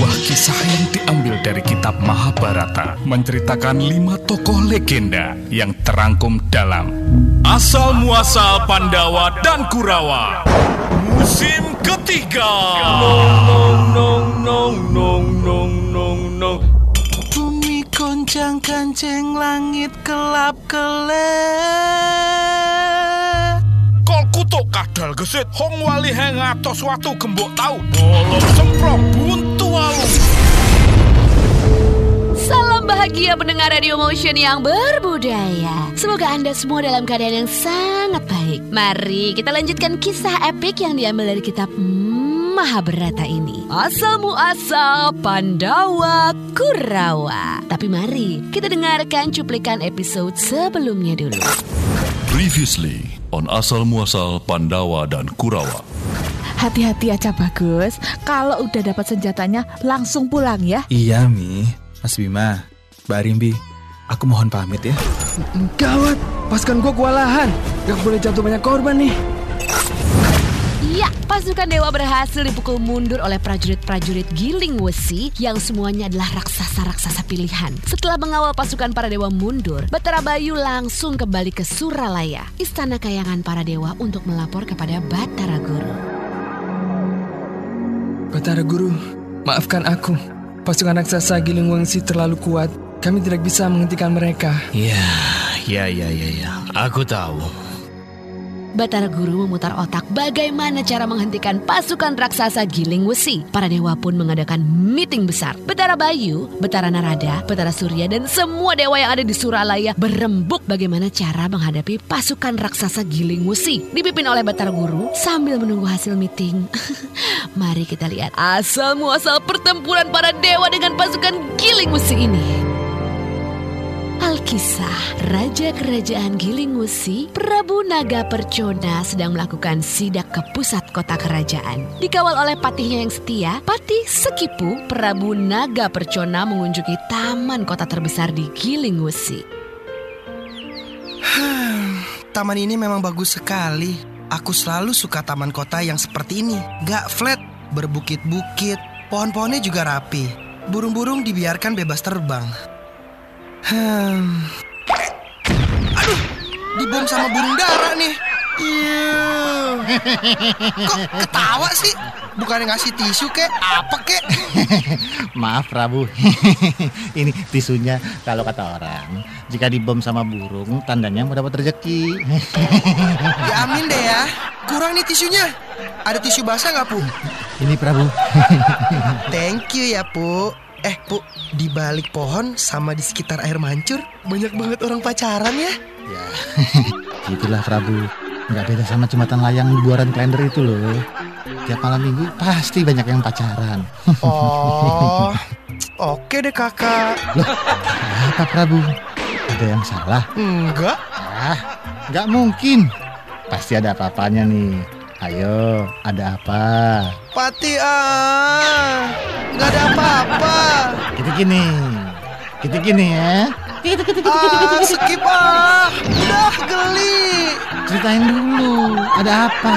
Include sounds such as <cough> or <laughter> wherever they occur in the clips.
Sebuah kisah yang diambil dari kitab Mahabharata menceritakan lima tokoh legenda yang terangkum dalam. Asal Muasal Pandawa dan Kurawa. Musim ketiga. Nong nong nong nong nong nong nong Bumi goncang kancing langit kelap kelep Kol kutuk kadal gesit? Hong wali heng atos watu gembok tau. Bolong semprong buntu walu Salam bahagia pendengar Radio Motion yang berbudaya. Semoga Anda semua dalam keadaan yang sangat baik. Mari kita lanjutkan kisah epik yang diambil dari kitab Mahabharata ini. Asal muasal Pandawa Kurawa. Tapi mari kita dengarkan cuplikan episode sebelumnya dulu. Previously on Asal Muasal Pandawa dan Kurawa. Hati-hati aja bagus. Kalau udah dapat senjatanya langsung pulang ya. Iya Mi Mas Bima Mbak Rimbi Aku mohon pamit ya Gawat, pasukan gua kewalahan Gak boleh jatuh banyak korban nih Iya, pasukan dewa berhasil dipukul mundur oleh prajurit-prajurit Giling Wesi yang semuanya adalah raksasa-raksasa pilihan. Setelah mengawal pasukan para dewa mundur, Batara Bayu langsung kembali ke Suralaya, istana kayangan para dewa untuk melapor kepada Batara Guru. Batara Guru, maafkan aku Pasukan raksasa Giling Wangsi terlalu kuat Kami tidak bisa menghentikan mereka Ya, ya, ya, ya, ya. Aku tahu. Batara Guru memutar otak bagaimana cara menghentikan pasukan raksasa Giling Wesi. Para dewa pun mengadakan meeting besar. Betara Bayu, Betara Narada, Betara Surya, dan semua dewa yang ada di Suralaya berembuk bagaimana cara menghadapi pasukan raksasa Giling Wesi. Dipimpin oleh Batara Guru sambil menunggu hasil meeting. <laughs> Mari kita lihat asal muasal pertempuran para dewa dengan pasukan Giling Wesi ini. Alkisah, Raja Kerajaan Giling Wesi, Prabu Naga Percona sedang melakukan sidak ke pusat kota kerajaan. Dikawal oleh patihnya yang setia, Patih Sekipu, Prabu Naga Percona mengunjungi taman kota terbesar di Giling Wesi. Taman ini memang bagus sekali Aku selalu suka taman kota yang seperti ini Gak flat, berbukit-bukit Pohon-pohonnya juga rapi Burung-burung dibiarkan bebas terbang Hmm. Aduh, dibom sama burung dara nih. Iya. Kok ketawa sih? Bukannya ngasih tisu kek? Apa kek? <laughs> Maaf Prabu. <laughs> Ini tisunya kalau kata orang, jika dibom sama burung, tandanya mau dapat rezeki. <laughs> Ya amin deh ya. Kurang nih tisunya. Ada tisu basah nggak, Pu? Ini Prabu. Thank you ya, Pu. Eh, Pu, di balik pohon sama di sekitar air mancur banyak banget orang pacaran ya. ya, <laughs> itulah Prabu. Nggak beda sama jembatan layang di buaran kalender itu loh. Tiap malam minggu pasti banyak yang pacaran. <laughs> Oh, oke deh kakak. Apa Prabu? Ada yang salah? Enggak. Ah, nggak mungkin. Pasti ada apa-apanya nih. Ayo, ada apa? Pati ah, nggak ada apa-apa. Kita gini, kita gini ya. Ah, skip ah, udah geli. Ceritain dulu, ada apa?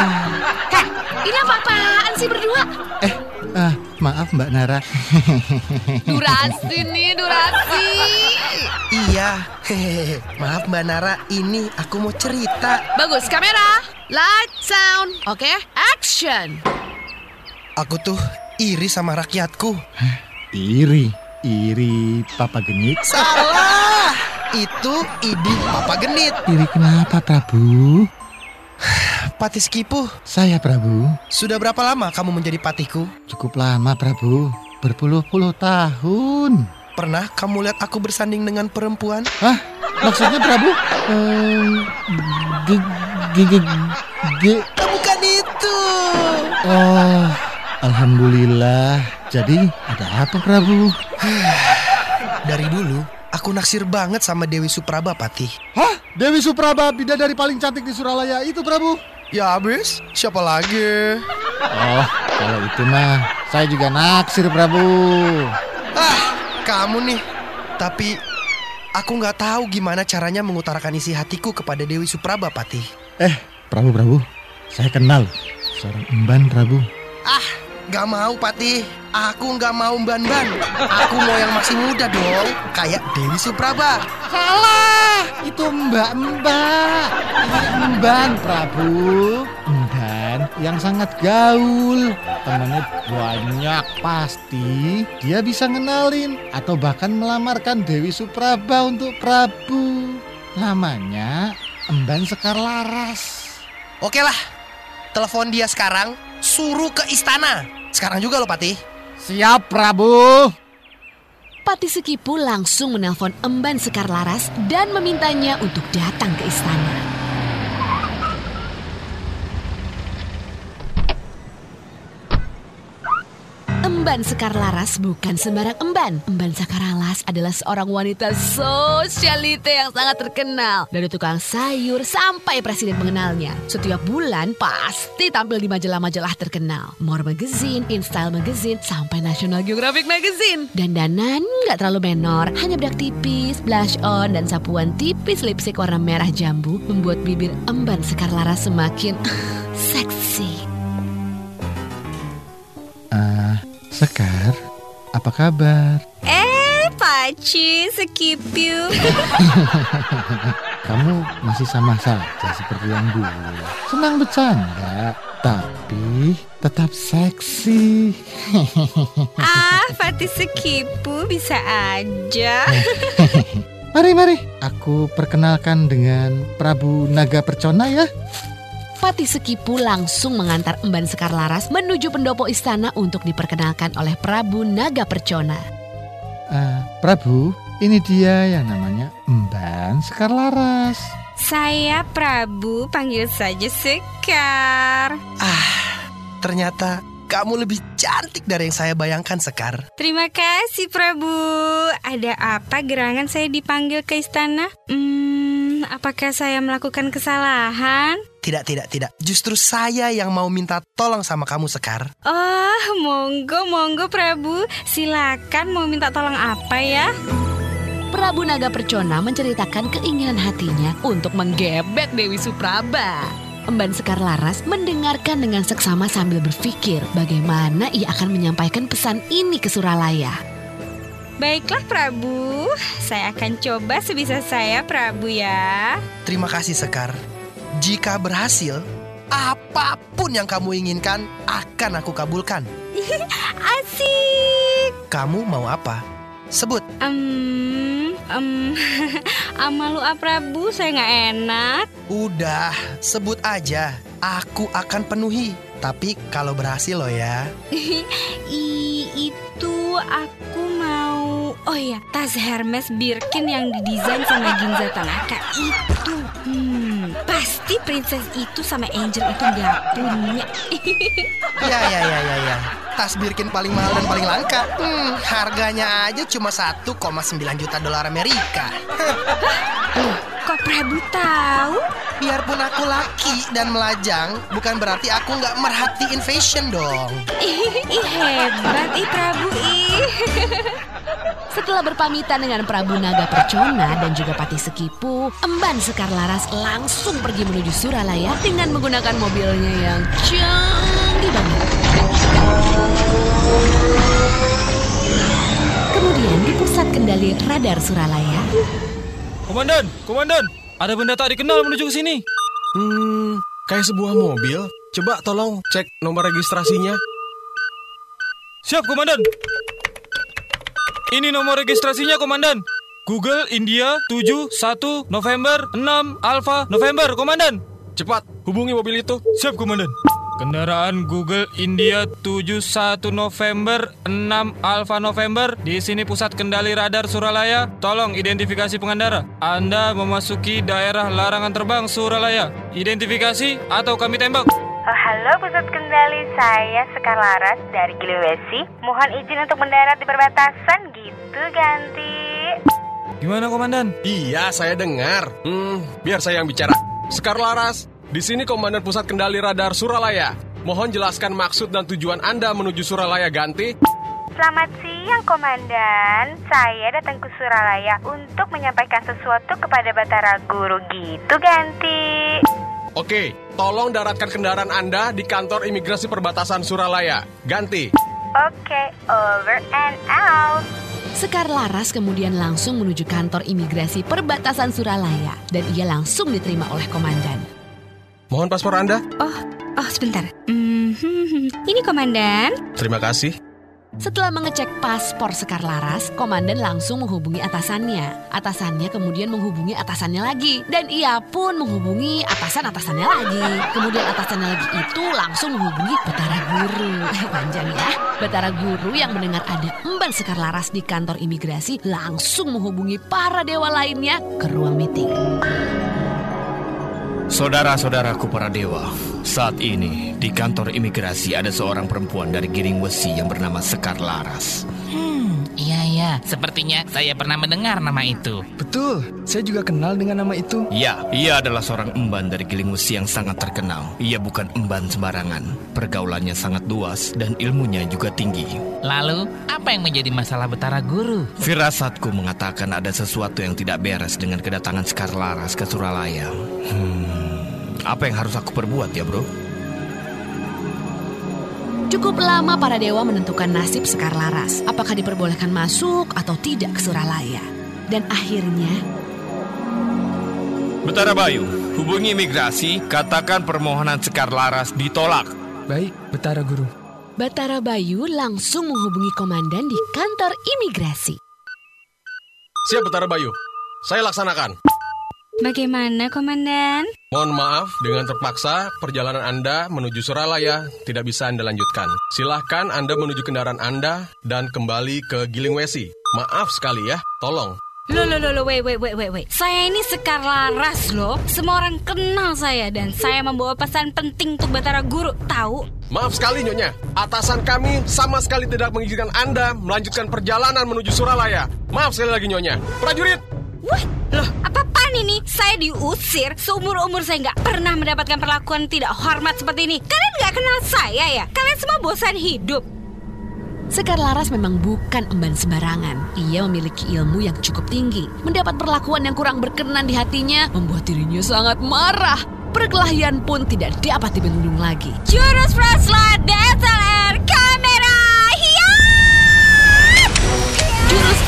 Heh, ini apa-apaan sih berdua? Eh, ah, maaf Mbak Nara. <laughs> Durasi nih, durasi. Iya, hehehe. <laughs> Maaf Mbak Nara, ini aku mau cerita. Bagus, kamera, light, sound. Oke, action. Aku tuh iri sama rakyatku. iri, iri Papa Genit. Salah, itu ibu Papa Genit. Iri kenapa Prabu? Patih Skipu, Saya Prabu. sudah berapa lama kamu menjadi patihku? Cukup lama Prabu, berpuluh-puluh tahun. Pernah kamu lihat aku bersanding dengan perempuan? Hah? Maksudnya Prabu? Ehm, ge- ge- ge- ge- Bukan itu. Oh, Alhamdulillah. Jadi ada apa Prabu? <sighs> Dari dulu, aku naksir banget sama Dewi Supraba, Patih. Hah? Dewi Supraba, bidadari paling cantik di Suralaya itu Prabu? Ya habis, siapa lagi? Oh, kalau itu mah saya juga naksir Prabu. Ah, kamu nih. Tapi aku nggak tahu gimana caranya mengutarakan isi hatiku kepada Dewi Supraba, Patih. Eh, Prabu Prabu, saya kenal seorang emban Prabu. Ah, Gak mau, Patih. Aku gak mau ban-ban. Aku mau yang masih muda dong. Kayak Dewi Supraba. Salah, itu mbak-mbak. Ini emban, Prabu. Emban yang sangat gaul. Temennya banyak, pasti dia bisa ngenalin atau bahkan melamarkan Dewi Supraba untuk Prabu. Namanya Emban Sekar Laras. Oke lah. Telepon dia sekarang. Suruh ke istana. Sekarang juga loh, Patih. Siap, Prabu. Pati Sekipu langsung menelpon Emban Sekar Laras dan memintanya untuk datang ke istana. Emban Sekar Laras bukan sembarang emban. Emban Sekar Laras adalah seorang wanita sosialite yang sangat terkenal. Dari tukang sayur sampai presiden mengenalnya. Setiap bulan pasti tampil di majalah-majalah terkenal. More Magazine, InStyle Magazine, sampai National Geographic Magazine. Dandanan nggak terlalu menor, hanya bedak tipis, blush on, dan sapuan tipis lipstick warna merah jambu membuat bibir Emban Sekar Laras semakin <laughs> seksi. Sekar, apa kabar? Eh, Paci, Sekipiu. <laughs> Kamu masih sama saja seperti yang dulu. Senang bercanda, tapi tetap seksi. <laughs> ah, Fatih Sekipu bisa aja. <laughs> Mari, mari. Aku perkenalkan dengan Prabu Naga Percona ya. Pati Sekipu langsung mengantar Emban Sekar Laras menuju pendopo istana untuk diperkenalkan oleh Prabu Naga Percona. Ah, Prabu, ini dia yang namanya Emban Sekar Laras. Saya Prabu, panggil saja Sekar. Ah, ternyata kamu lebih cantik dari yang saya bayangkan, Sekar. Terima kasih Prabu. Ada apa gerangan saya dipanggil ke istana? Hmm, apakah saya melakukan kesalahan? Tidak, tidak, tidak. Justru saya yang mau minta tolong sama kamu, Sekar. Oh, monggo, monggo Prabu. Silakan mau minta tolong apa ya? Prabu Naga Percona menceritakan keinginan hatinya untuk menggebet Dewi Supraba. Emban Sekar Laras mendengarkan dengan seksama sambil berpikir bagaimana ia akan menyampaikan pesan ini ke Suralaya. Baiklah Prabu, saya akan coba sebisa saya Prabu ya. Terima kasih, Sekar. Jika berhasil, apa pun yang kamu inginkan akan aku kabulkan. <laughs> Asik. Kamu mau apa? Sebut. Um, um, <laughs> amalu ah, Prabu saya nggak enak. Udah, sebut aja. Aku akan penuhi. Tapi kalau berhasil loh ya. <laughs> I, itu aku mau Oh ya, tas Hermes Birkin yang didesain sama Ginza Tanaka itu Hmm, pasti princess itu sama Angel itu nggak punya <laughs> Ya, ya, ya, ya, ya. Tas Birkin paling mahal dan paling langka. Hmm, harganya aja cuma 1,9 juta dolar Amerika. Kok Prabu tahu? Biarpun aku laki dan melajang, bukan berarti aku nggak merhatiin fashion dong. Ih, hebat ih Prabu ih <laughs> Setelah berpamitan dengan Prabu Naga Percona dan juga Pati Sekipu, Emban Sekar Laras langsung pergi menuju Suralaya dengan menggunakan mobilnya yang canggih banget. Kemudian di pusat kendali radar Suralaya, Komandan, komandan, ada benda tak dikenal menuju ke sini. Hmm, kayak sebuah mobil. Coba tolong cek nomor registrasinya. Siap, komandan. Ini nomor registrasinya, komandan. Google India 71 November 6 Alpha November, komandan. Cepat, hubungi mobil itu. Siap, komandan. Kendaraan Google India 71 November 6 Alpha November di sini pusat kendali radar Suralaya. Tolong identifikasi pengendara. Anda memasuki daerah larangan terbang Suralaya. Identifikasi atau kami tembak. Oh, halo pusat kendali, saya Sekar Laras dari Giliwesi. Mohon izin untuk mendarat di perbatasan gitu, ganti. Gimana komandan? Iya, saya dengar. Hmm, biar saya yang bicara. Sekar Laras, di sini Komandan Pusat Kendali Radar Suralaya. Mohon jelaskan maksud dan tujuan Anda menuju Suralaya ganti. Selamat siang, Komandan. Saya datang ke Suralaya untuk menyampaikan sesuatu kepada Batara Guru gitu, ganti. Oke, tolong daratkan kendaraan Anda di kantor imigrasi perbatasan Suralaya. Ganti. Oke, over and out. Sekar Laras kemudian langsung menuju kantor imigrasi perbatasan Suralaya dan ia langsung diterima oleh komandan. Mohon paspor Anda. Oh, oh sebentar. Hmm, hmm, hmm. Ini komandan. Terima kasih. Setelah mengecek paspor Sekar Laras, komandan langsung menghubungi atasannya. Atasannya kemudian menghubungi atasannya lagi. Dan ia pun menghubungi atasan-atasannya lagi. Kemudian atasannya lagi itu langsung menghubungi Betara Guru. <laughs> Panjang ya. Betara Guru yang mendengar ada emban Sekar Laras di kantor imigrasi langsung menghubungi para dewa lainnya ke ruang meeting. Saudara-saudaraku para dewa, saat ini di kantor imigrasi ada seorang perempuan dari Giring Wesi yang bernama Sekar Laras. Hmm, iya iya, sepertinya saya pernah mendengar nama itu. Betul, saya juga kenal dengan nama itu. Ya, ia adalah seorang emban dari Giling Wesi yang sangat terkenal. Ia bukan emban sembarangan. Pergaulannya sangat luas dan ilmunya juga tinggi. Lalu, apa yang menjadi masalah Betara Guru? Firasatku mengatakan ada sesuatu yang tidak beres dengan kedatangan Sekar Laras ke Suralaya. Hmm, apa yang harus aku perbuat ya bro? Cukup lama para dewa menentukan nasib Sekar Laras. Apakah diperbolehkan masuk atau tidak ke Suralaya. Dan akhirnya Betara Bayu, hubungi imigrasi, katakan permohonan Sekar Laras ditolak. Baik, Betara Guru. Batara Bayu langsung menghubungi komandan di kantor imigrasi. Siap Betara Bayu. Saya laksanakan. Bagaimana komandan? Mohon maaf, dengan terpaksa perjalanan Anda menuju Suralaya tidak bisa Anda lanjutkan. Silahkan Anda menuju kendaraan Anda dan kembali ke Giling Wesi. Maaf sekali ya, tolong. Loh, loh, loh, loh, wait, wait, wait, wait, wait. Saya ini Sekar Laras loh. Semua orang kenal saya dan saya membawa pesan penting untuk Batara Guru. Tahu? Maaf sekali Nyonya, atasan kami sama sekali tidak mengizinkan Anda melanjutkan perjalanan menuju Suralaya. Maaf sekali lagi Nyonya. Prajurit, Wah, loh, apa-apaan ini? Saya diusir, seumur-umur saya nggak pernah mendapatkan perlakuan tidak hormat seperti ini. Kalian nggak kenal saya ya? Kalian semua bosan hidup. Sekar Laras memang bukan emban sembarangan. Ia memiliki ilmu yang cukup tinggi. Mendapat perlakuan yang kurang berkenan di hatinya membuat dirinya sangat marah. Perkelahian pun tidak dapat dibendung lagi. Jurus flashlight DSLR kamera hiat! Jurus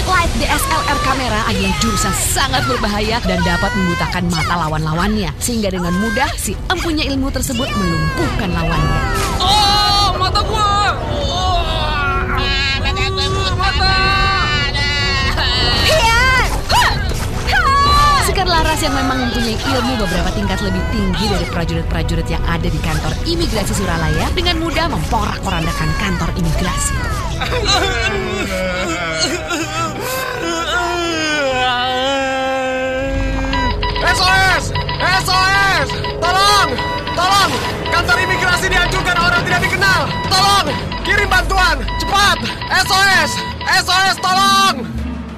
flashlight DSLR kamera adalah jurus yang sangat berbahaya dan dapat membutakan mata lawan-lawannya. Sehingga dengan mudah si empunya ilmu tersebut melumpuhkan lawannya. Oh, mata gua! Hiat! Hah! Hah! Sekar Laras yang memang mempunyai ilmu beberapa tingkat lebih tinggi dari prajurit-prajurit yang ada di kantor imigrasi Suralaya dengan mudah memporak-porandakan kantor imigrasi. <laughs> SOS! SOS! Tolong! Tolong! Kantor imigrasi dihancurkan orang tidak dikenal! Tolong! Kirim bantuan! Cepat! SOS! SOS tolong!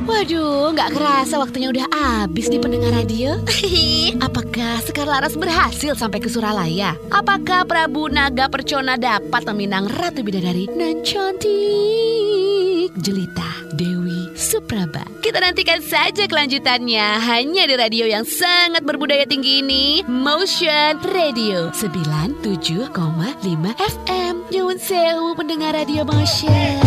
Waduh, nggak kerasa waktunya udah habis di pendengar radio. <laughs> Apakah Sekar Laras berhasil sampai ke Suralaya? Apakah Prabu Naga Percona dapat meminang Ratu Bidadari nan cantik jelita Dewi Supraba? Kita nantikan saja kelanjutannya hanya di radio yang sangat berbudaya tinggi ini, Motion Radio 97,5 FM. Nyun sewu pendengar radio Motion.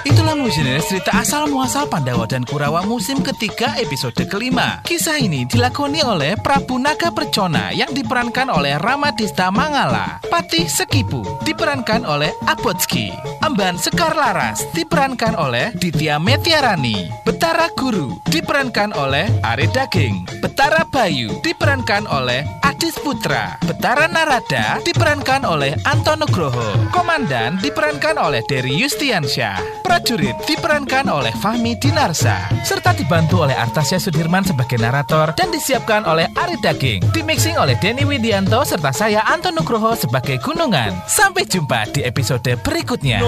Itulah Musiners cerita asal muasal Pandawa dan Kurawa musim ketiga episode kelima. Kisah ini dilakoni oleh Prabu Naga Percona yang diperankan oleh Ramadista Mangala. Patih Sekipu diperankan oleh Abotski. Amban Sekar Laras diperankan oleh Ditya Metiarani. Betara Guru diperankan oleh Ari Daging. Betara Bayu diperankan oleh Adis Putra. Betara Narada diperankan oleh Anton Nugroho. Komandan diperankan oleh Dery Yustiansyah. Prajurit diperankan oleh Fahmi Dinarsa serta dibantu oleh Artasya Sudirman sebagai narator dan disiapkan oleh Ari Daging. Dimixing oleh Denny Widianto serta saya Anton Nugroho sebagai Gunungan. Sampai jumpa di episode berikutnya.